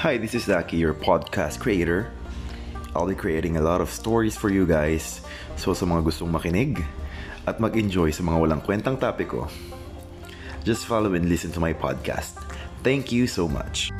Hi, this is Zaki, your podcast creator. I'll be creating a lot of stories for you guys. So sa mga gustong makinig at mag-enjoy sa mga walang kwentang topic ko, just follow and listen to my podcast. Thank you so much.